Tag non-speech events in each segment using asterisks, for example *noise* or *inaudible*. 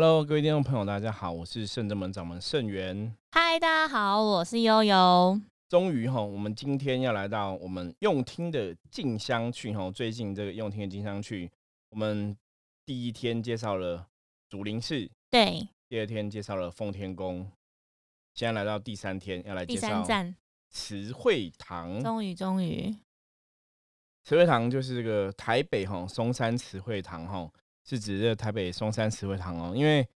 Hello，各位听众朋友，大家好，我是圣正门掌门圣元。嗨，大家好，我是悠悠。终于哈，我们今天要来到我们用听的静香去哈。最近这个用听的静香去，我们第一天介绍了竹林寺，对，第二天介绍了奉天宫，现在来到第三天要来介第三绍站，慈惠堂。终于终于，慈惠堂就是这个台北哈松山慈惠堂哈，是指这台北松山慈惠堂哦，因为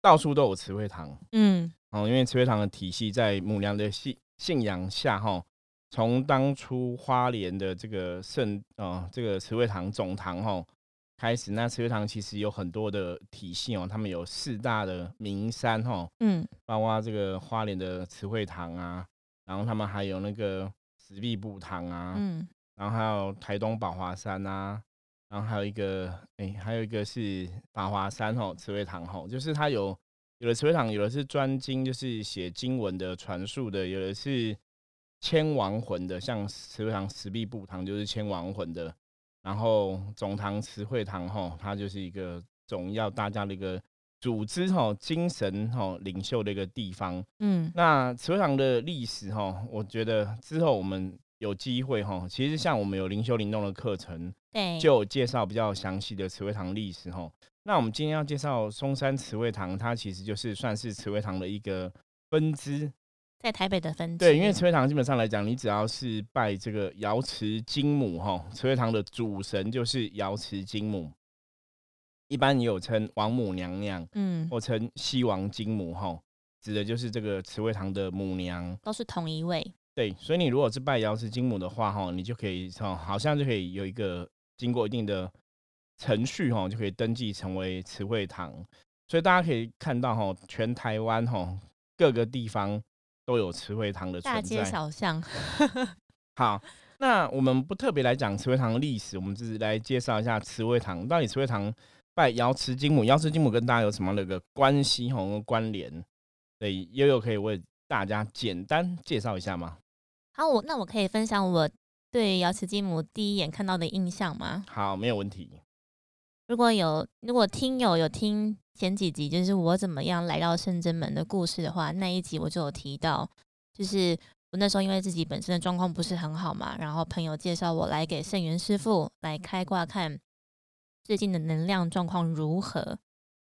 到处都有慈惠堂。嗯，哦，因为慈惠堂的体系在母娘的信信仰下哈，从当初花莲的这个圣啊、这个慈惠堂总堂哈开始，那慈惠堂其实有很多的体系哦，他们有四大的名山哈，嗯，包括这个花莲的慈惠堂啊，然后他们还有那个石壁布堂啊，嗯，然后还有台东宝华山啊，然后还有一个哎、还有一个是法华山吼，慈惠堂吼，就是它有有的慈惠堂，有的是专经，就是写经文的传述的，有的是千亡魂的，像慈惠堂石壁布堂就是千亡魂的，然后总堂慈惠堂吼，它就是一个总要大家的一个组织吼，精神吼领袖的一个地方。嗯，那慈惠堂的历史吼，我觉得之后我们有机会哈，其实像我们有灵修灵动的课程，对，就有介绍比较详细的慈惠堂历史哈。那我们今天要介绍松山慈惠堂，它其实就是算是慈惠堂的一个分支。在台北的分支，对，因为慈惠堂基本上来讲，你只要是拜这个瑶池金母哈，慈惠堂的主神就是瑶池金母，一般也有称王母娘娘嗯，或称西王金母哈，指的就是这个慈惠堂的母娘。都是同一位，对，所以你如果是拜瑶池金母的话，哈，你就可以哈，好像就可以有一个经过一定的程序，哈，就可以登记成为慈惠堂。所以大家可以看到，哈，全台湾哈各个地方都有慈惠堂的大街存在。小巷，好，*laughs* 那我们不特别来讲慈惠堂的历史，我们只是来介绍一下慈惠堂到底慈惠堂拜瑶池金母，瑶池金母跟大家有什么那个关系哈关联？对，悠悠可以为大家简单介绍一下吗？好，我那我可以分享我对瑶池金母第一眼看到的印象吗？好，没有问题。如果有如果听友有听前几集，就是我怎么样来到圣真门的故事的话，那一集我就有提到，就是我那时候因为自己本身的状况不是很好嘛，然后朋友介绍我来给圣元师傅来开卦看最近的能量状况如何。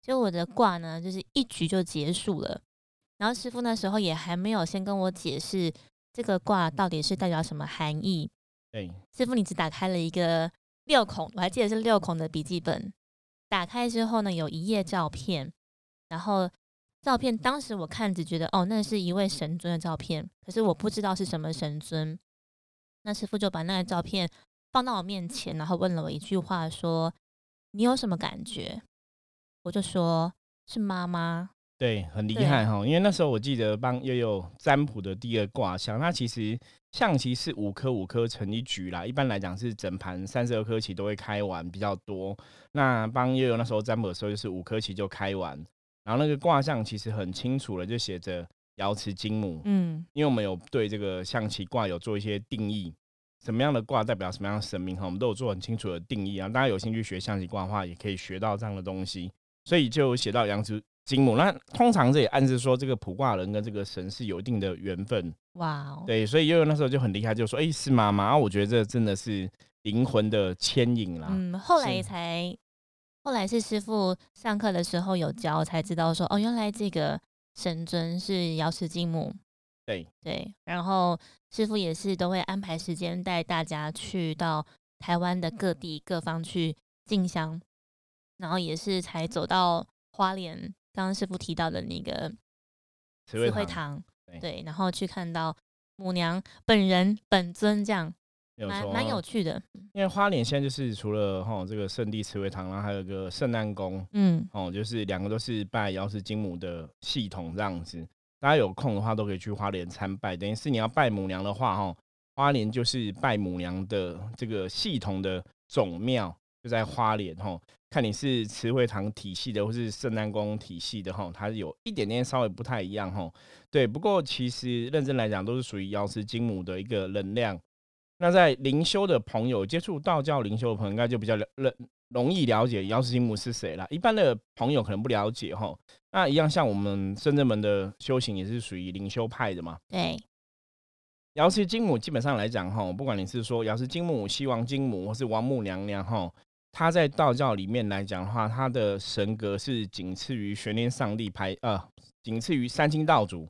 就我的卦呢，就是一局就结束了，然后师傅那时候也还没有先跟我解释这个卦到底是代表什么含义，对，师傅，你只打开了一个六孔，我还记得是六孔的笔记本。打开之后呢，有一页照片，然后照片当时我看只觉得哦，那是一位神尊的照片，可是我不知道是什么神尊。那师傅就把那个照片放到我面前，然后问了我一句话，说：“你有什么感觉？”我就说：“是妈妈。对，很厉害哈。因为那时候我记得帮悠悠占卜的第二卦象，它其实象棋是五颗五颗成一局啦。一般来讲是整盘三十二颗棋都会开完比较多。那帮悠悠那时候占卜的时候，就是五颗棋就开完，然后那个卦象其实很清楚了，就写着瑶池金母”。嗯，因为我们有对这个象棋卦有做一些定义，什么样的卦代表什么样的神明哈，我们都有做很清楚的定义啊。大家有兴趣学象棋卦的话，也可以学到这样的东西。所以就有写到阳池金木，那通常这也暗示说这个卜卦人跟这个神是有一定的缘分。哇哦，对，所以悠悠那时候就很厉害，就说：“哎、是妈妈。啊”我觉得这真的是灵魂的牵引啦。嗯，后来才，后来是师傅上课的时候有教，才知道说哦，原来这个神尊是瑶池金母。对对，然后师傅也是都会安排时间带大家去到台湾的各地各方去进香，然后也是才走到花莲，刚刚师傅提到的那个慈惠堂对对，然后去看到母娘本人本尊，这样蛮蛮有趣的。因为花莲现在就是除了哈这个圣地慈惠堂，然后还有个圣诞宫，嗯，哦，就是两个都是拜瑶池金母的系统这样子。大家有空的话都可以去花莲参拜，等于是你要拜母娘的话，哈，花莲就是拜母娘的这个系统的总庙，就在花莲哈。看你是慈惠堂体系的，或是圣诞宫体系的哈，它有一点点稍微不太一样哈。对，不过其实认真来讲，都是属于瑶池金母的一个能量。那在灵修的朋友，接触道教灵修的朋友，应该就比较了认容易了解瑶池金母是谁啦。一般的朋友可能不了解哈。那一样像我们深圳门的修行也是属于灵修派的嘛。对，瑶池金母基本上来讲哈，不管你是说瑶池金母、西王金母或是王母娘娘哈，她在道教里面来讲的话，他的神格是仅次于玄天上帝排呃，仅次于三清道祖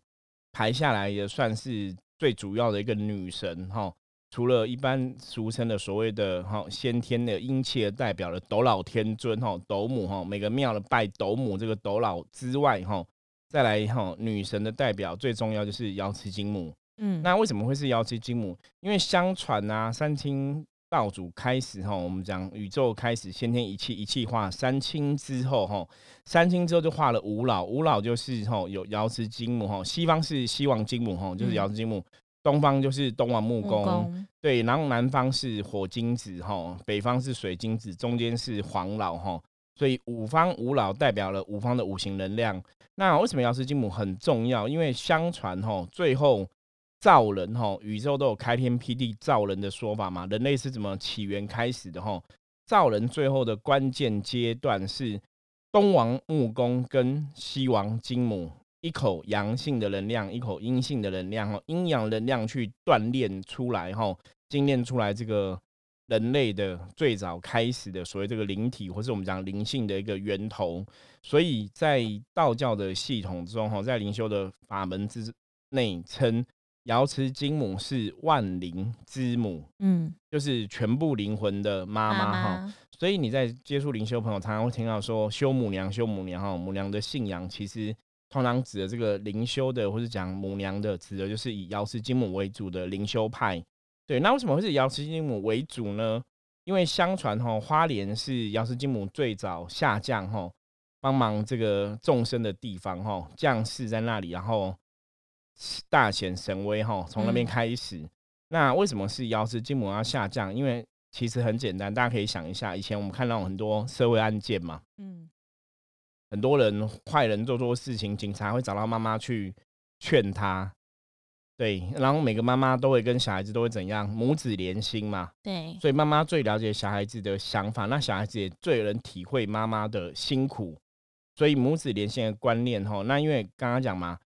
排下来也算是最主要的一个女神哈。除了一般俗称的所谓的哈先天的阴气的代表的斗老天尊哈斗母哈每个庙的拜斗母这个斗老之外哈，再来哈女神的代表最重要就是瑶池金母。嗯，那为什么会是瑶池金母？因为相传啊，三清道祖开始哈，我们讲宇宙开始先天一气一气化，三清之后哈，三清之后就化了五老，五老就是哈有瑶池金母哈，西方是西王金母哈，就是瑶池金母。东方就是东王木工，对，然后南方是火金子哈，北方是水金子，中间是黄老哈，所以五方五老代表了五方的五行能量。那为什么瑶池金母很重要？因为相传哈，最后造人哈，宇宙都有开天辟地造人的说法嘛，人类是怎么起源开始的哈？造人最后的关键阶段是东王木工跟西王金母。一口阳性的能量，一口阴性的能量，哈，阴阳能量去锻炼出来，哈，精炼出来这个人类的最早开始的所谓这个灵体，或是我们讲灵性的一个源头。所以在道教的系统中，哈，在灵修的法门之内，称瑶池金母是万灵之母，嗯，就是全部灵魂的妈妈，哈。所以你在接触灵修朋友，常常会听到说修母娘，修母娘，哈，母娘的信仰其实。通常指的这个灵修的，或者讲母娘的，指的就是以瑶池金母为主的灵修派。对，那为什么会是瑶池金母为主呢？因为相传哈，花莲是瑶池金母最早下降哈，帮忙这个众生的地方哈，降世在那里，然后大显神威哈，从那边开始。那为什么是瑶池金母要下降？因为其实很简单，大家可以想一下，以前我们看到很多社会案件嘛，嗯。很多人坏人做错事情，警察会找到妈妈去劝他，对，然后每个妈妈都会跟小孩子都会怎样，母子连心嘛，对，所以妈妈最了解小孩子的想法，那小孩子也最能体会妈妈的辛苦，所以母子连心的观念哈，那因为刚刚讲嘛，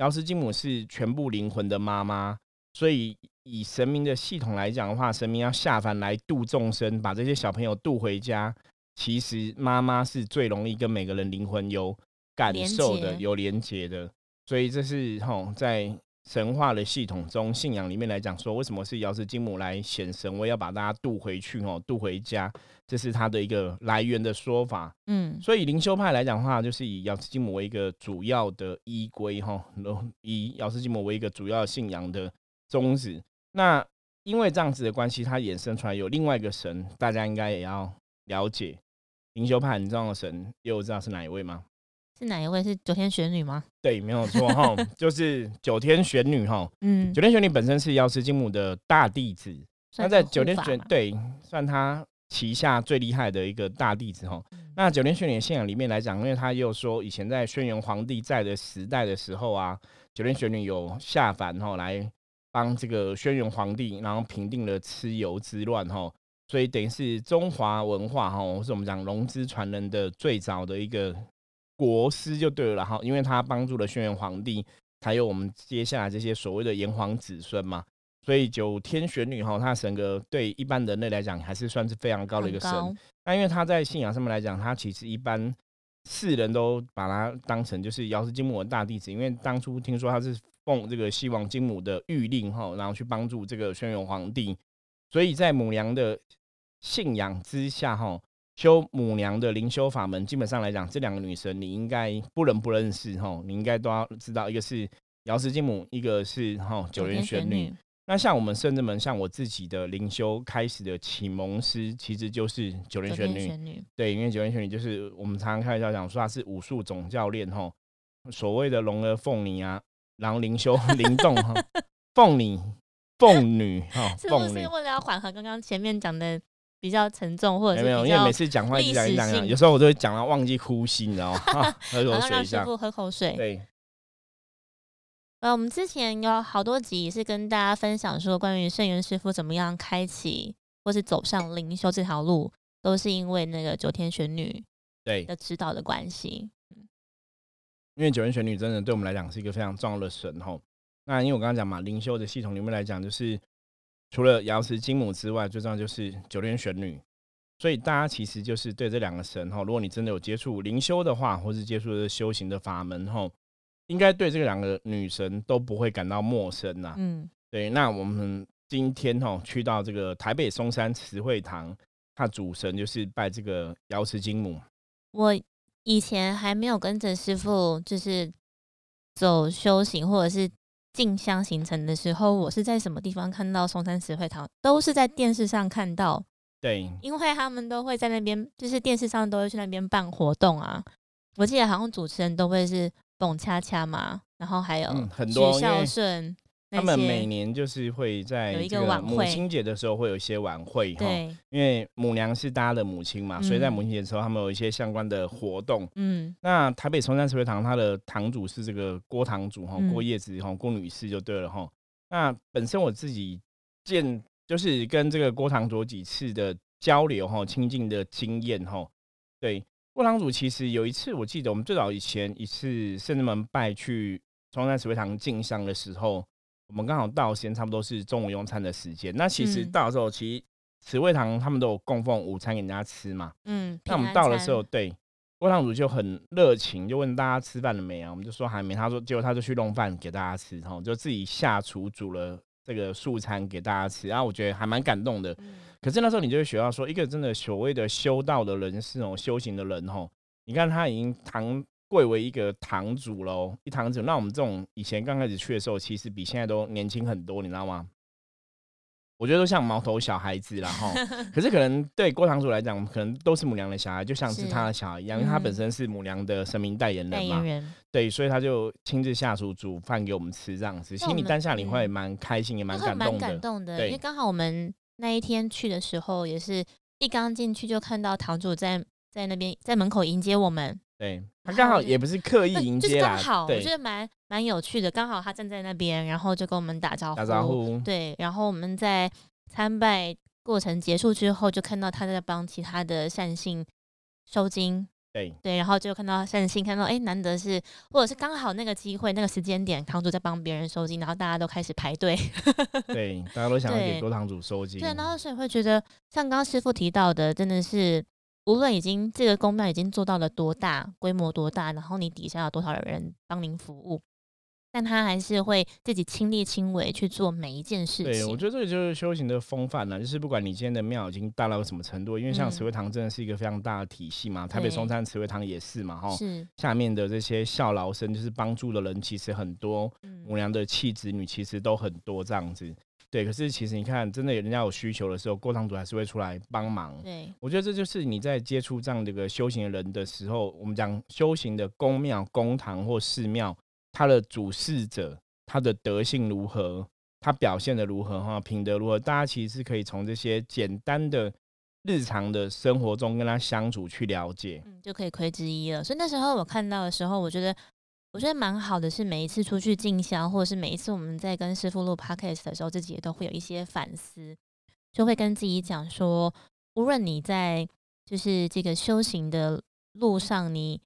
瑶池金母是全部灵魂的妈妈，所以以神明的系统来讲的话，神明要下凡来度众生，把这些小朋友渡回家。其实妈妈是最容易跟每个人灵魂有感受的、有连接的，所以这是吼在神话的系统中、信仰里面来讲，说为什么是瑶池金母来显神威，要把大家渡回去哦，渡回家，这是它的一个来源的说法。嗯，所以灵修派来讲的话，就是以药师金母为一个主要的依归哈，以药师金母为一个主要信仰的宗旨。那因为这样子的关系，它衍生出来有另外一个神，大家应该也要了解。灵修派很重要的神，又知道是哪一位吗？是哪一位？是九天玄女吗？对，没有错哈，*laughs* 就是九天玄女哈。嗯，九天玄女本身是药师金母的大弟子，那在九天玄对算他旗下最厉害的一个大弟子哈。那九天玄女的信仰里面来讲，因为他又说以前在轩辕皇帝在的时代的时候啊，九天玄女有下凡哈来帮这个轩辕皇帝，然后平定了蚩尤之乱哈。所以等于是中华文化哈，或是我们讲龙之传人的最早的一个国师就对了哈，因为他帮助了轩辕皇帝，才有我们接下来这些所谓的炎黄子孙嘛，所以九天玄女哈，她的神格对一般人类来讲还是算是非常高的一个神。那因为她在信仰上面来讲，她其实一般世人都把她当成就是瑶池金母的大弟子，因为当初听说她是奉这个西王金母的谕令哈，然后去帮助这个轩辕皇帝，所以在母娘的。信仰之下，哈，修母娘的灵修法门，基本上来讲，这两个女神你应该不能不认识，哈，你应该都要知道，一个是瑶池金母，一个是哈九天玄女。那像我们圣智门，像我自己的灵修开始的启蒙师，其实就是九天玄女。对，因为九天玄女就是我们常常开玩笑讲说她是武术总教练，吼，所谓的龙儿凤女啊，然后灵修 *laughs* 灵动哈，凤女凤女 *laughs* 哈，是不是为了要缓和刚刚前面讲的？比较沉重，或者是没有，因为每次讲话一讲一讲，有时候我都会讲到忘记呼吸，你知道吗？*laughs* 喝口水一下。喝口水。对。呃，我们之前有好多集是跟大家分享说，关于圣元师傅怎么样开启或是走上灵修这条路。都是因为那个九天玄女对，的指导的关系。因为九天玄女真的对我们来讲是一个非常重要的神吼。那因为我刚刚讲嘛，灵修的系统里面来讲，就是除了瑶池金母之外，最重要就是九天玄女。所以大家其实就是对这两个神哈，如果你真的有接触灵修的话，或是接触的修行的法门吼，应该对这两个女神都不会感到陌生呐。嗯，对。那我们今天哈去到这个台北松山慈惠堂，它主神就是拜这个瑶池金母。我以前还没有跟着师傅就是走修行或者是进香行程的时候，我是在什么地方看到松山慈惠堂？都是在电视上看到。对，因为他们都会在那边，就是电视上都会去那边办活动啊。我记得好像主持人都会是董恰恰嘛，然后还有很多孝顺，他们每年就是会在有一个晚会，母亲节的时候会有一些晚会哈。因为母娘是大家的母亲嘛，所以在母亲节的时候，他们有一些相关的活动。嗯，那台北松山慈惠堂，它的堂主是这个郭堂主哈，郭叶子哈，郭女士就对了哈。那本身我自己见。就是跟这个郭堂主几次的交流哈，亲近的经验哈。对，郭堂主其实有一次，我记得我们最早以前一次圣人门拜去中山慈惠堂进香的时候，我们刚好到时间差不多是中午用餐的时间。那其实到的时候，其实慈惠堂他们都有供奉午餐给人家吃嘛。嗯。那我们到的时候，对郭堂主就很热情，就问大家吃饭了没啊？我们就说还没。他说，结果他就去弄饭给大家吃，然后就自己下厨煮了。这个素餐给大家吃，然后我觉得还蛮感动的。可是那时候你就会学到说，一个真的所谓的修道的人士哦，修行的人哦，你看他已经堂贵为一个堂主喽，一堂主。那我们这种以前刚开始去的时候，其实比现在都年轻很多，你知道吗？我觉得都像毛头小孩子然后，*laughs* 可是可能对郭堂主来讲，可能都是母娘的小孩，就像是他的小孩一样，因为他本身是母娘的神明代言人嘛。对，所以他就亲自下厨煮饭给我们吃，这样子，心里当下你会蛮开心，也蛮感动的。感动的，因为刚好我们那一天去的时候，也是一刚进去就看到堂主在在那边在门口迎接我们。对他刚好也不是刻意迎接啦，好，我觉得蛮蛮有趣的。刚好他站在那边，然后就跟我们打招呼，打招呼。对，然后我们在参拜过程结束之后，就看到他在帮其他的善信收金。对对，然后就看到善信，看到哎，难得是或者是刚好那个机会、那个时间点，堂主在帮别人收金，然后大家都开始排队。*laughs* 对，大家都想要给多堂主收金。对，然后所以会觉得，像刚刚师傅提到的，真的是。无论已经这个公庙已经做到了多大规模多大，然后你底下有多少人帮您服务，但他还是会自己亲力亲为去做每一件事情。对，我觉得这个就是修行的风范了，就是不管你今天的庙已经大到什么程度，因为像慈惠堂真的是一个非常大的体系嘛，台北松山慈惠堂也是嘛，哈，是下面的这些孝劳生就是帮助的人其实很多，母娘的妻子女其实都很多这样子。对，可是其实你看，真的有人家有需求的时候，过堂主还是会出来帮忙。对，我觉得这就是你在接触这样的一个修行的人的时候，我们讲修行的宫庙、公堂或寺庙，他的主事者他的德性如何，他表现的如何，哈，品德如何，大家其实是可以从这些简单的日常的生活中跟他相处去了解，嗯，就可以窥之一了。所以那时候我看到的时候，我觉得。我觉得蛮好的，是每一次出去进销，或者是每一次我们在跟师傅录 podcast 的时候，自己也都会有一些反思，就会跟自己讲说，无论你在就是这个修行的路上，你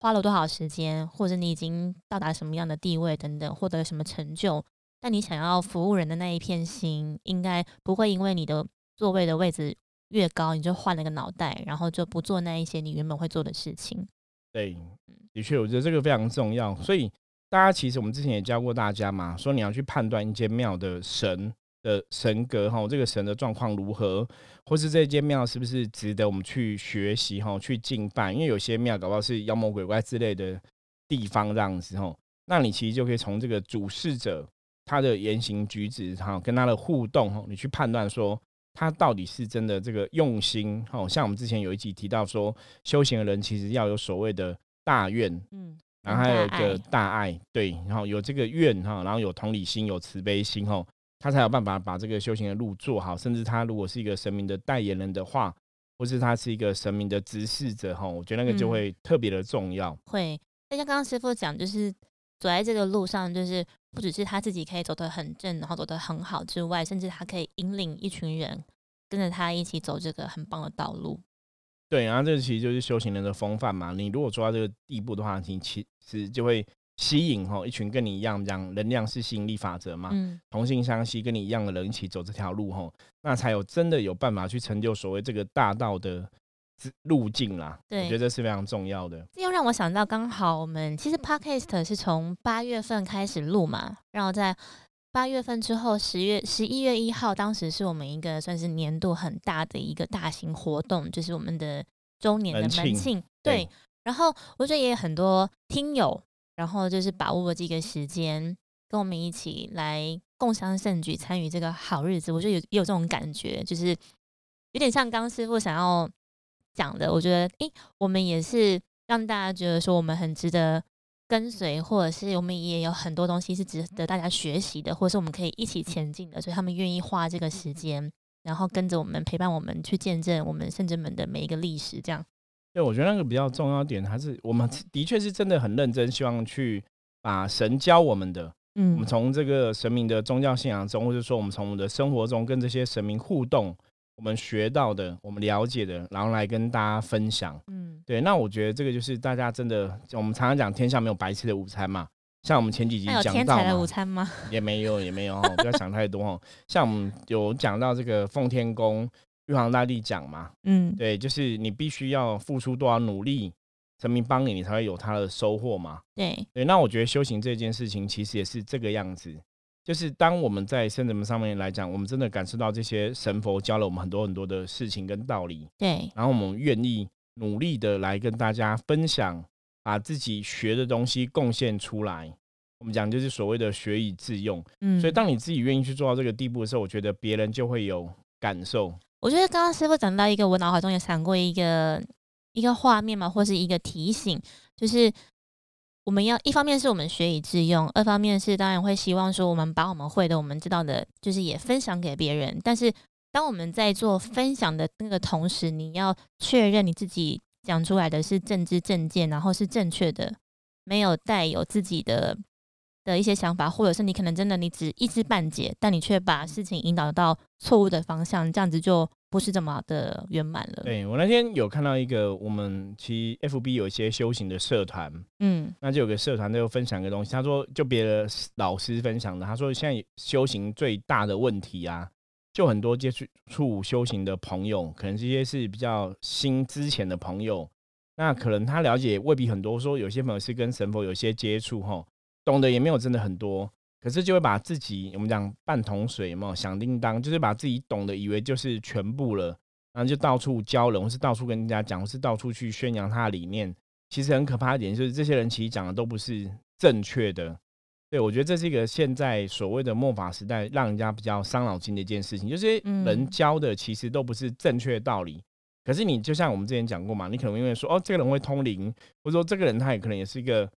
花了多少时间，或者你已经到达什么样的地位等等，获得什么成就，但你想要服务人的那一片心，应该不会因为你的座位的位置越高，你就换了个脑袋，然后就不做那一些你原本会做的事情。对。的确，我觉得这个非常重要。所以大家其实我们之前也教过大家嘛，说你要去判断一间庙的神的神格哈，这个神的状况如何，或是这间庙是不是值得我们去学习哈，去敬拜。因为有些庙搞不好是妖魔鬼怪之类的地方这样子哈，那你其实就可以从这个主事者他的言行举止哈，跟他的互动哈，你去判断说他到底是真的这个用心哈。像我们之前有一集提到说，修行的人其实要有所谓的。大愿，嗯，然后还有一个大爱，对，然后有这个愿哈，然后有同理心，有慈悲心哈，他才有办法把这个修行的路做好。甚至他如果是一个神明的代言人的话，或是他是一个神明的执事者哈，我觉得那个就会特别的重要。会，那像刚刚师傅讲，就是走在这个路上，就是不只是他自己可以走得很正，然后走得很好之外，甚至他可以引领一群人。跟着他一起走这个很棒的道路。对，然后这其实就是修行人的风范嘛。你如果做到这个地步的话，你其实就会吸引吼一群跟你一样，这样能量是吸引力法则嘛，嗯，同性相吸，跟你一样的人一起走这条路吼，那才有真的有办法去成就所谓这个大道的之路径啦。我对觉得这是非常重要的。这又让我想到，刚好我们其实 podcast 是从八月份开始录嘛，然后在八月份之后，十月十一月一号，当时是我们一个算是年度很大的一个大型活动，就是我们的周年的门庆。对对，然后我觉得也有很多听友，然后就是把握这个时间，跟我们一起来共襄盛举，参与这个好日子。我觉得有也有这种感觉，就是有点像刚师傅想要讲的。我觉得，诶，我们也是让大家觉得说我们很值得跟随，或者是我们也有很多东西是值得大家学习的，或者是我们可以一起前进的。所以他们愿意花这个时间，然后跟着我们陪伴我们去见证我们圣真门的每一个历史。这样，对，我觉得那个比较重要点，还是我们的确是真的很认真，希望去把神教我们的，嗯我嗯们从这个神明的宗教信仰中，或者说我们从我们的生活中跟这些神明互动，我们学到的，我们了解的，然后来跟大家分享。嗯，对，那我觉得这个就是大家真的，我们常常讲天下没有白吃的午餐嘛。像我们前几集讲到天才的午，餐吗？*laughs* 也没有也没有哦，不要想太多哦。像我们有讲到这个奉天宫玉皇大帝讲嘛，嗯，对，就是你必须要付出多少努力，神明帮你，你才会有他的收获嘛。对，对，那我觉得修行这件事情其实也是这个样子，就是当我们在圣人们上面来讲，我们真的感受到这些神佛教了我们很多很多的事情跟道理，对，然后我们愿意努力的来跟大家分享，把自己学的东西贡献出来。我们讲就是所谓的学以致用，嗯，所以当你自己愿意去做到这个地步的时候，我觉得别人就会有感受。我觉得刚刚师傅讲到一个，我脑海中也闪过一个一个画面嘛，或是一个提醒，就是我们要一方面是我们学以致用，二方面是当然会希望说我们把我们会的、我们知道的，就是也分享给别人。但是当我们在做分享的那个同时，你要确认你自己讲出来的是正知正见，然后是正确的，没有带有自己的。的一些想法，或者是你可能真的你只一知半解，但你却把事情引导到错误的方向，这样子就不是这么的圆满了。对我那天有看到一个，我们其实 FB 有一些修行的社团，嗯那就有个社团就分享一个东西，他说就别的老师分享的，他说现在修行最大的问题啊，就很多接触触修行的朋友，可能这些是比较新之前的朋友，那可能他了解未必很多，说有些朋友是跟神佛有些接触吼，懂得也没有真的很多，可是就会把自己我们讲半桶水嘛，响叮当，就是把自己懂的以为就是全部了，然后就到处教人，或是到处跟人家讲，或是到处去宣扬他的理念。其实很可怕一点，就是这些人其实讲的都不是正确的。对我觉得这是一个现在所谓的末法时代，让人家比较伤脑筋的一件事情，就是人嗯教的其实都不是正确的道理。可是你就像我们之前讲过嘛，你可能因为说哦，这个人会通灵，或者说这个人他也可能也是一个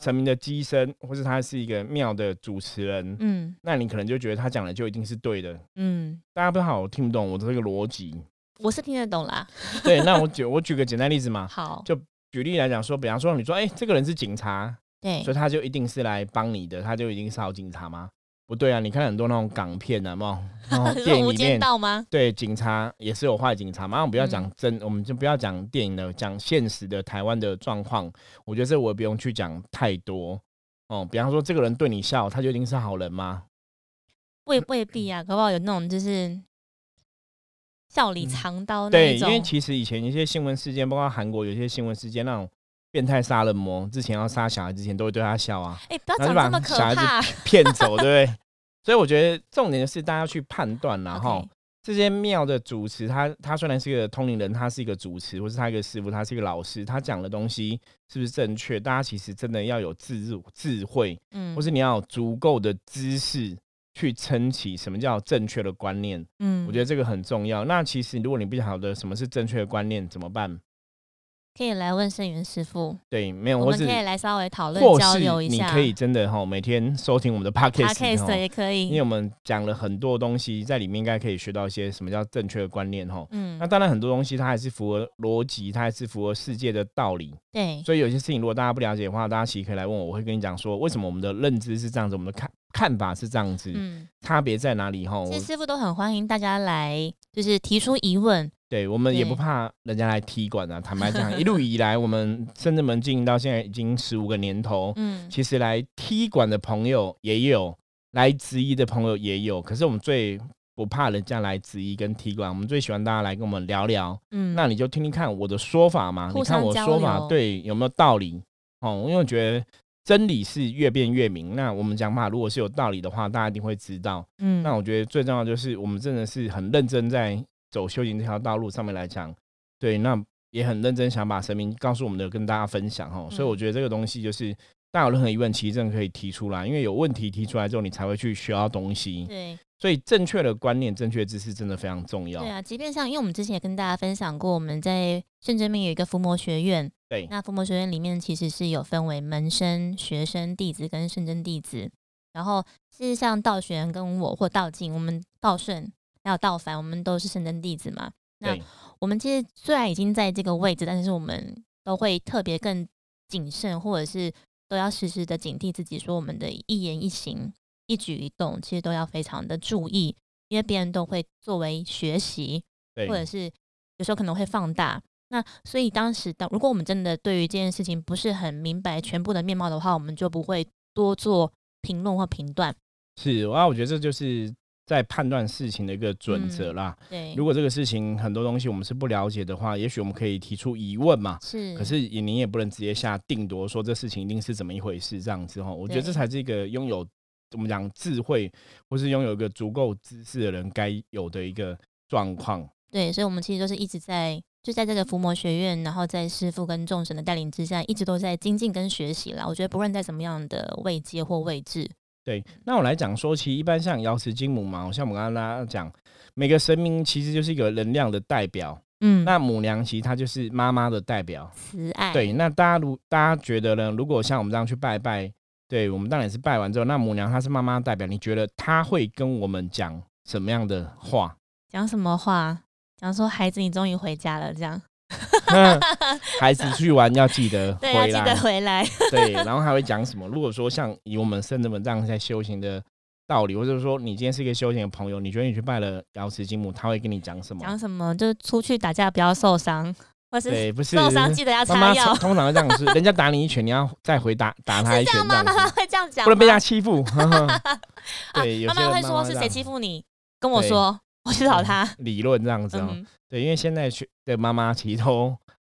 神明的机身，或是他是一个庙的主持人，嗯那你可能就觉得他讲的就一定是对的。嗯，大家不好听不懂我的这个逻辑。我是听得懂啦。对，那我举我举个简单例子嘛，*laughs* 好，就举例来讲说，比方说你说，哎、这个人是警察，对所以他就一定是来帮你的，他就一定是好警察吗？不对啊，你看很多那种港片啊，有没有？*laughs* 然后你说无间电影里面，道吗？对警察也是有坏警察嘛。我们不要讲嗯真，我们就不要讲电影了，讲现实的台湾的状况。我觉得这我也不用去讲太多哦。比方说，这个人对你笑，他就一定是好人吗？未未必啊，搞不好有那种就是笑里嗯藏刀那种。因为其实以前一些新闻事件，包括韩国有些新闻事件，那种变态杀人魔之前要杀小孩之前，都会对他笑啊。哎、不要然后就把讲这么可小孩子。骗走，对不对？所以我觉得重点是大家要去判断然后 *laughs* 这些庙的主持，他他虽然是一个通灵人，他是一个主持，或是他一个师傅，他是一个老师，他讲的东西是不是正确？大家其实真的要有智智慧，嗯或是你要有足够的知识去撑起什么叫正确的观念。嗯我觉得这个很重要。那其实如果你不晓得什么是正确的观念，怎么办？可以来问圣元师傅，对，没有，我们可以来稍微讨论交流一下。你可以真的哈，每天收听我们的 podcast，podcast 也可以因为，我们讲了很多东西，在里面应该可以学到一些什么叫正确的观念哈。嗯那，当然，很多东西它还是符合逻辑，它还是符合世界的道理。对，所以有些事情如果大家不了解的话，大家其实可以来问我，我会跟你讲说，为什么我们的认知是这样子，我们的看看法是这样子，嗯，差别在哪里哈？其实师傅都很欢迎大家来，就是提出疑问，对我们也不怕人家来踢馆啊。坦白讲，一路以来，我们深圳门经营到现在已经十五个年头，嗯，其实来踢馆的朋友也有，来质疑的朋友也有。可是我们最不怕人家来质疑跟踢馆，我们最喜欢大家来跟我们聊聊。嗯，那你就听听看我的说法嘛，你看我说法流对有没有道理？哦，因为我觉得真理是越辩越明。那我们讲法如果是有道理的话，大家一定会知道。嗯，那我觉得最重要就是我们真的是很认真在走修行这条道路上面来讲，对，那也很认真想把神明告诉我们的跟大家分享哦。所以我嗯觉得这个东西就是大家有任何疑问，其实真的可以提出来，因为有问题提出来之后，你才会去学到东西。对所以正确的观念、正确知识真的非常重要对。啊，即便像因为我们之前也跟大家分享过，我们在圣真明有一个伏魔学院，对，那伏魔学院里面其实是有分为门生、学生、弟子跟圣真弟子。然后，其实像道玄跟我或道静，我们道顺还有道凡，我们都是圣真弟子嘛。那，我们其实虽然已经在这个位置，但是我们都会特别更谨慎，或者是都要时时的警惕自己，说我们的一言一行、一举一动，其实都要非常的注意，因为别人都会作为学习，对或，者是有时候可能会放大。那所以当时当如果我们真的对于这件事情不是很明白全部的面貌的话，我们就不会多做评论或评断。是，啊，我觉得这就是在判断事情的一个准则啦。对，如果这个事情很多东西我们是不了解的话，也许我们可以提出疑问嘛。是，可是也您也不能直接下定夺，说这事情一定是怎么一回事这样子哈。我觉得这才是一个拥有怎么讲智慧，或是拥有一个足够知识的人该有的一个状况。对，所以我们其实都是一直在就在这个伏魔学院，然后在师傅跟众神的带领之下，一直都在精进跟学习啦。我觉得不论在什么样的位阶或位置，对，那我来讲说，其实一般像瑶池金母嘛，像我们刚刚大家讲，每个神明其实就是一个能量的代表。嗯，那母娘其实她就是妈妈的代表。慈爱，对，那大家如大家觉得呢？如果像我们这样去拜拜，对我们当然是拜完之后，那母娘她是妈妈代表，你觉得她会跟我们讲什么样的话？讲什么话？讲说孩子，你终于回家了，这样，*laughs* 孩子去玩要记得 *laughs* 回来记得，回来。对，然后还会讲什么？如果说像以我们圣人们这样在修行的道理，或者说你今天是一个修行的朋友，你觉得你去拜了瑶池金母，他会跟你讲什么？讲什么？就出去打架不要受伤，或是对，不是受伤记得要擦药通。通常会这样是，人家打你一拳，你要再回打打 *laughs* 他一拳，这样吗？妈妈会这样讲？不能被他欺负。对，有妈妈会说是谁欺负你，跟我对说，我去找他。理论这样子哦。嗯，对，因为现在学的妈妈其实都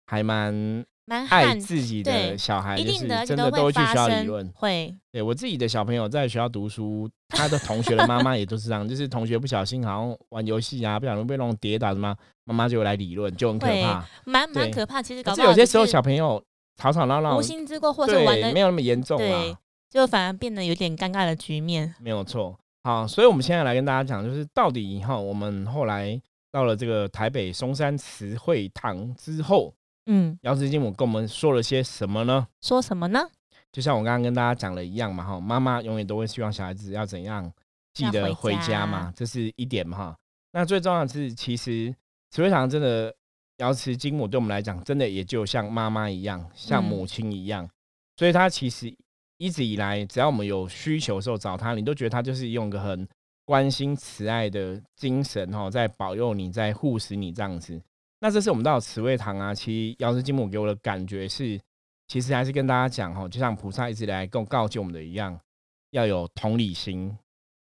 还蛮蛮爱，自己的小孩，就是真的都会去学校理论。会，对我自己的小朋友在学校读书，他的同学的妈妈也都是这样，就是同学不小心好像玩游戏啊，不小心被那种跌倒什么，妈妈就会来理论，就很可怕。蛮蛮可怕。其实搞可不好只是有些时候小朋友吵吵闹闹无，心之过，或者玩，的没有那么严重对啊，，就反而变得有点尴尬的局面。没有错。好，所以我们现在来跟大家讲，就是到底哈，我们后来到了这个台北松山慈惠堂之后，嗯，姚子金母跟我们说了些什么呢？说什么呢？就像我刚刚跟大家讲了一样嘛，哈，妈妈永远都会希望小孩子要怎样记得回家嘛，这是一点嘛，哈。那最重要的是，其实慈惠堂真的瑶池金母对我们来讲，真的也就像妈妈一样，像嗯母亲一样，所以她其实一直以来，只要我们有需求的时候找他，你都觉得他就是用个很关心、慈爱的精神，哈，在保佑你，在护持你这样子。那这是我们到慈惠堂啊，其实瑶池金母给我的感觉是。其实还是跟大家讲哈，就像菩萨一直以来跟我告诫我们的一样，要有同理心，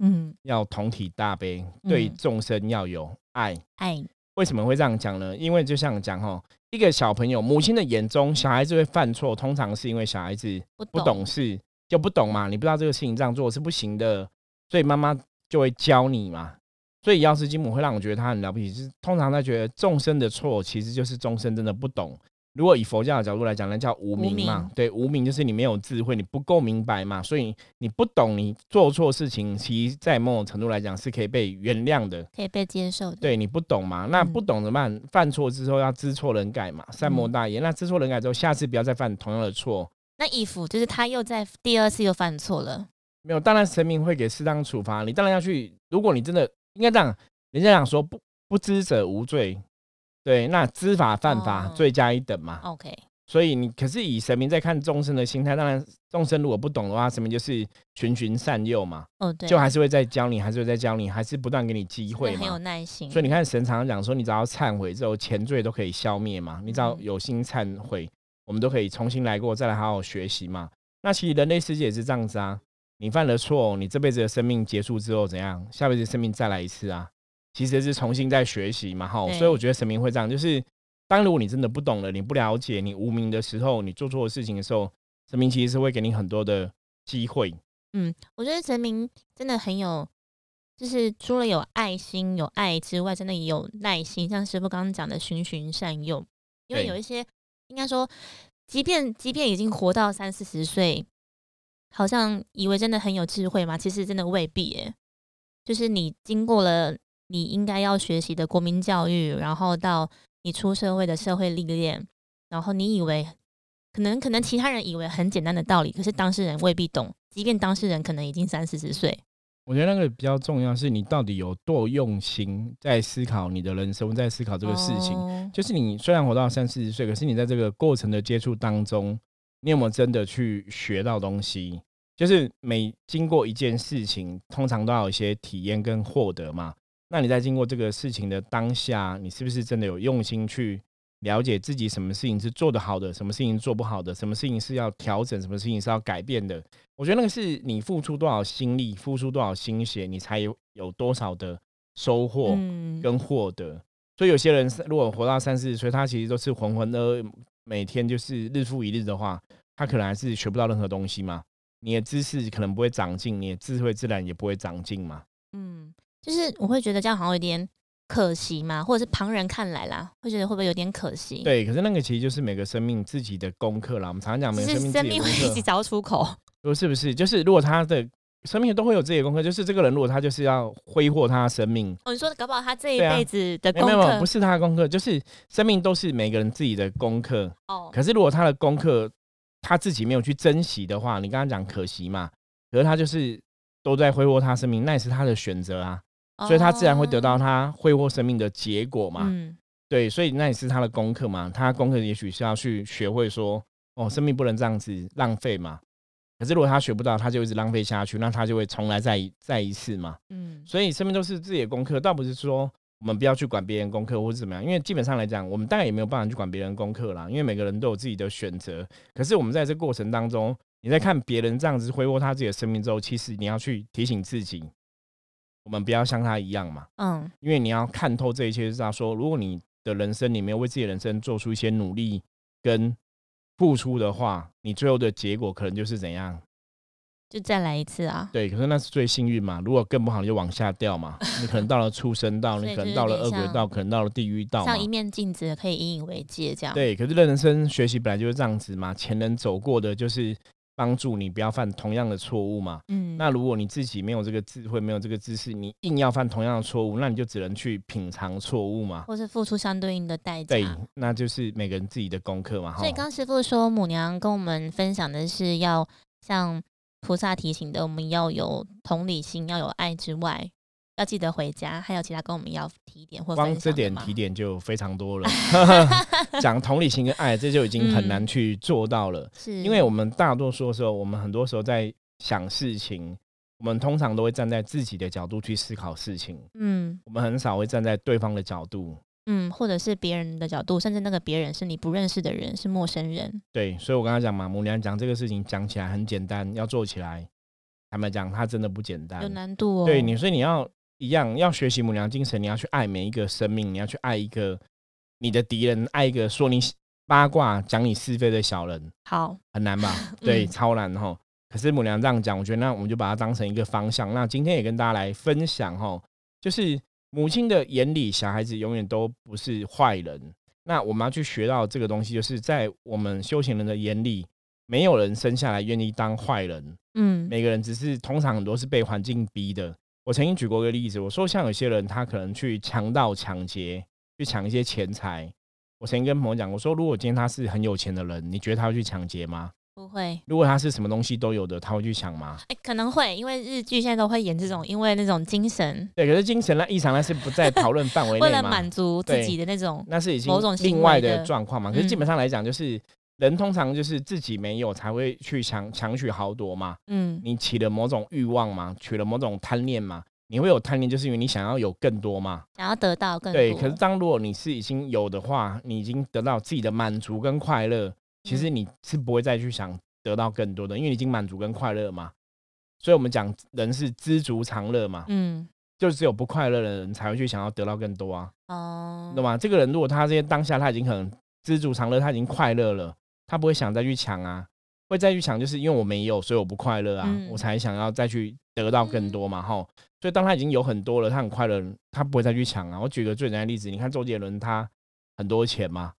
嗯，要同体大悲，对嗯众生要有爱。爱，为什么会这样讲呢？因为就像讲哈，一个小朋友，母亲的眼中，小孩子会犯错，通常是因为小孩子不不懂事，就不懂嘛，你不知道这个事情这样做是不行的，所以妈妈就会教你嘛。所以药师金母会让我觉得他很了不起，就是通常他觉得众生的错，其实就是众生真的不懂。如果以佛教的角度来讲，那叫无无明嘛明。对，无明就是你没有智慧，你不够明白嘛，所以你不懂，你做错事情，其实在某种程度来讲是可以被原谅的。可以被接受的。对你不懂嘛，那嗯不懂怎么办？犯错之后要知错能改嘛，善莫嗯大焉。那知错能改之后，下次不要再犯同样的错。那 if 就是他又在第二次又犯错了，没有，当然神明会给适当处罚，你当然要去。如果你真的应该这样，人家讲说不不知者无罪，对，那知法犯法，哦罪加一等嘛。OK，所以你可是以神明在看众生的心态，当然众生如果不懂的话，神明就是循循善诱嘛，哦对，就还是会再教你，还是会再教你，还是不断给你机所以很有会嘛。耐心。所以你看神常常讲说，你只要忏悔之后，前罪都可以消灭嘛。你只要嗯有心忏悔，我们都可以重新来过，再来好好学习嘛。那其实人类世界也是这样子啊，你犯了错，你这辈子的生命结束之后怎样？下辈子生命再来一次啊，其实是重新在学习嘛，哈。所以我觉得神明会这样，就是当如果你真的不懂了，你不了解，你无名的时候，你做错事情的时候，神明其实是会给你很多的机会。嗯，我觉得神明真的很有，就是除了有爱心、有爱之外，真的也有耐心。像师傅刚刚讲的循循善诱，因为有一些应该说，即便即便已经活到三四十岁，好像以为真的很有智慧嘛，其实真的未必耶。就是你经过了你应该要学习的国民教育，然后到你出社会的社会历练，然后你以为可能可能其他人以为很简单的道理，可是当事人未必懂，即便当事人可能已经三四十岁。我觉得那个比较重要，是你到底有多用心在思考你的人生，在思考这个事情。哦就是你虽然活到三四十岁，可是你在这个过程的接触当中，你有没有真的去学到东西？就是每经过一件事情，通常都要有一些体验跟获得嘛。那你在经过这个事情的当下，你是不是真的有用心去了解自己什么事情是做得好的，什么事情做不好的，什么事情是要调整，什么事情是要改变的？我觉得那个是你付出多少心力，付出多少心血，你才有有多少的收获。嗯，跟获得。所以有些人如果活到三四十岁，他其实都是浑浑噩，噩，每天就是日复一日的话，他可能还是学不到任何东西嘛。你的知识可能不会长进，你的智慧自然也不会长进嘛。嗯，就是我会觉得这样好像有点可惜嘛，或者是旁人看来啦，会觉得会不会有点可惜？，对，可是那个其实就是每个生命自己的功课啦。我们常常讲每只个生命生命会一起找出口。*laughs* 不是不是，就是如果他的生命都会有自己的功课，就是这个人如果他就是要挥霍他的生命，哦，你说搞不好他这一辈子的功课不是他的功课，就是生命都是每个人自己的功课。哦，可是如果他的功课他自己没有去珍惜的话，你刚刚讲可惜嘛，可是他就是都在挥霍他生命，那也是他的选择啊，所以他自然会得到哦他挥霍生命的结果嘛。嗯对，所以那也是他的功课嘛，他功课也许是要去学会说，哦，生命不能这样子浪费嘛。可是如果他学不到，他就一直浪费下去，那他就会重来再再一次嘛。嗯所以生命都是自己的功课，倒不是说我们不要去管别人功课或者怎么样，因为基本上来讲，我们大概也没有办法去管别人功课啦，因为每个人都有自己的选择。可是我们在这过程当中，你在看别人这样子挥霍他自己的生命之后，其实你要去提醒自己，我们不要像他一样嘛，嗯因为你要看透这一切，就知道说，如果你的人生你没有为自己的人生做出一些努力跟付出的话，你最后的结果可能就是怎样？就再来一次啊。对，可是那是最幸运嘛。如果更不好，你就往下掉嘛。*laughs* 你可能到了畜生道，你可能到了恶鬼道，可能到了地狱道嘛像。一面镜子，可以引以为戒，这样。，对，可是人生学习本来就是这样子嘛。前人走过的，就是帮助你不要犯同样的错误嘛。嗯，那如果你自己没有这个智慧，没有这个知识，你硬要犯同样的错误，那你就只能去品尝错误嘛。或是付出相对应的代价。对，那就是每个人自己的功课嘛。所以刚师傅说，母娘跟我们分享的是要像菩萨提醒的，我们要有同理心，要有爱之外，要记得回家，还有其他跟我们要提点或分光这点提点就非常多了。*laughs* 讲同理心跟爱，这就已经很难嗯去做到了。是因为我们大多数的时候，我们很多时候在想事情，我们通常都会站在自己的角度去思考事情，嗯我们很少会站在对方的角度。嗯，或者是别人的角度，甚至那个别人是你不认识的人，是陌生人。对，所以我刚才讲嘛，母娘讲这个事情讲起来很简单，要做起来，坦白讲，它真的不简单有。难度哦。对你，所以你要一样要学习母娘精神，你要去爱每一个生命，你要去爱一个你的敌人，爱一个说你八卦、讲你是非的小人，好，很难吧？对，嗯超难哈。可是母娘这样讲，我觉得那我们就把它当成一个方向。那今天也跟大家来分享哈，就是母亲的眼里，小孩子永远都不是坏人。那我们要去学到这个东西，就是在我们修行人的眼里，没有人生下来愿意当坏人。嗯每个人只是通常很多是被环境逼的。我曾经举过一个例子，我说像有些人他可能去强盗、抢劫，去抢一些钱财。我曾经跟朋友讲，我说如果今天他是很有钱的人，你觉得他会去抢劫吗？不会，如果他是什么东西都有的，他会去抢吗？哎、可能会，因为日剧现在都会演这种，因为那种精神，对，可是精神那异常那是不在讨论范围内为了，满足自己的那种，那是已经另外的的状况嘛。可是基嗯本上来讲，就是人通常就是自己没有才会去强强取豪夺嘛。嗯你起了某种欲望嘛，取了某种贪念嘛，你会有贪念，就是因为你想要有更多嘛。想要得到更多。对，可是当如果你是已经有的话，你已经得到自己的满足跟快乐，其实嗯你是不会再去想得到更多的，因为你已经满足跟快乐嘛。所以我们讲人是知足常乐嘛，嗯就只有不快乐的人才会去想要得到更多啊，哦，懂吗？这个人如果他这些当下他已经很知足常乐，他已经快乐了，他不会想再去抢啊，会再去抢，就是因为我没有，所以我不快乐啊，嗯我才想要再去得到更多嘛，吼。所以当他已经有很多了，他很快乐，他不会再去抢啊。我举个最简单的例子，你看周杰伦他很多钱嘛，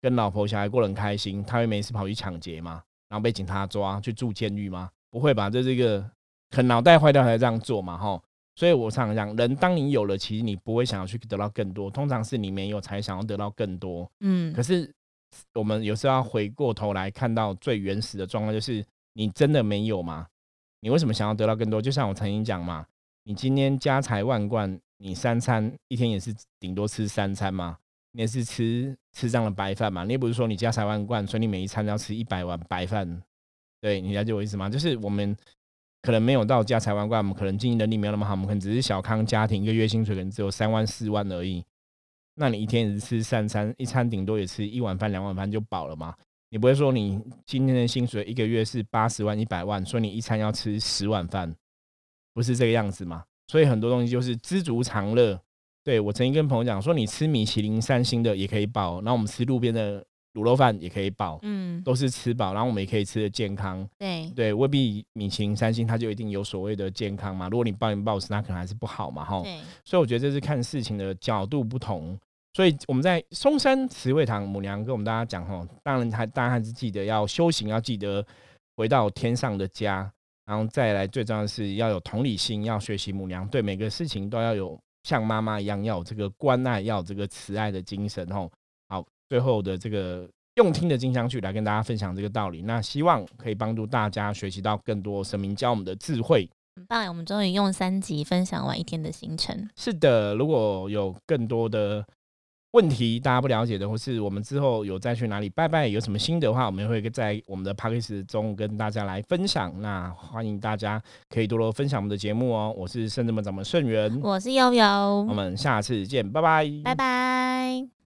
跟老婆小孩过得很开心，他会没事跑去抢劫吗？然后被警察抓去住监狱吗？不会吧，这是一个可能脑袋坏掉才这样做嘛，哈。所以我常常讲，人当你有了，其实你不会想要去得到更多，通常是你没有才想要得到更多。嗯可是我们有时候要回过头来看到最原始的状况，就是你真的没有吗？你为什么想要得到更多？就像我曾经讲嘛，你今天家财万贯，你三餐一天也是顶多吃三餐嘛，你也是吃吃这样的白饭嘛，你也不是说你家财万贯，所以你每一餐都要吃一百碗白饭。对你了解我意思吗？就是我们可能没有到家财万贯，我们可能经营能力没有那么好，我们可能只是小康家庭，一个月薪水可能只有三万四万而已。那你一天只吃三餐，一餐顶多也吃一碗饭、两碗饭就饱了吗？你不会说你今天的薪水一个月是八十万、一百万，所以你一餐要吃十碗饭，不是这个样子吗？所以很多东西就是知足常乐。对我曾经跟朋友讲说，你吃米其林三星的也可以饱，那我们吃路边的卤肉饭也可以饱，嗯，都是吃饱，然后我们也可以吃的健康。对，对，未必米其林三星它就一定有所谓的健康嘛。如果你暴饮暴食，那可能还是不好嘛，哈。所以我觉得这是看事情的角度不同。所以我们在松山慈惠堂母娘跟我们大家讲吼，当然还大家还是记得要修行，要记得回到天上的家，然后再来最重要的是要有同理心，要学习母娘对每个事情都要有像妈妈一样要有这个关爱，要有这个慈爱的精神吼。好，最后的这个用听的金香去来跟大家分享这个道理，那希望可以帮助大家学习到更多神明教我们的智慧。很棒，我们终于用三集分享完一天的行程。是的，如果有更多的问题大家不了解的，或是我们之后有再去哪里拜拜，有什么心得的话，我们会在我们的 p a c k a g e 中跟大家来分享。那欢迎大家可以多多分享我们的节目哦。我是圣智门掌门圣元，我是悠悠我，们下次见，拜拜，拜拜。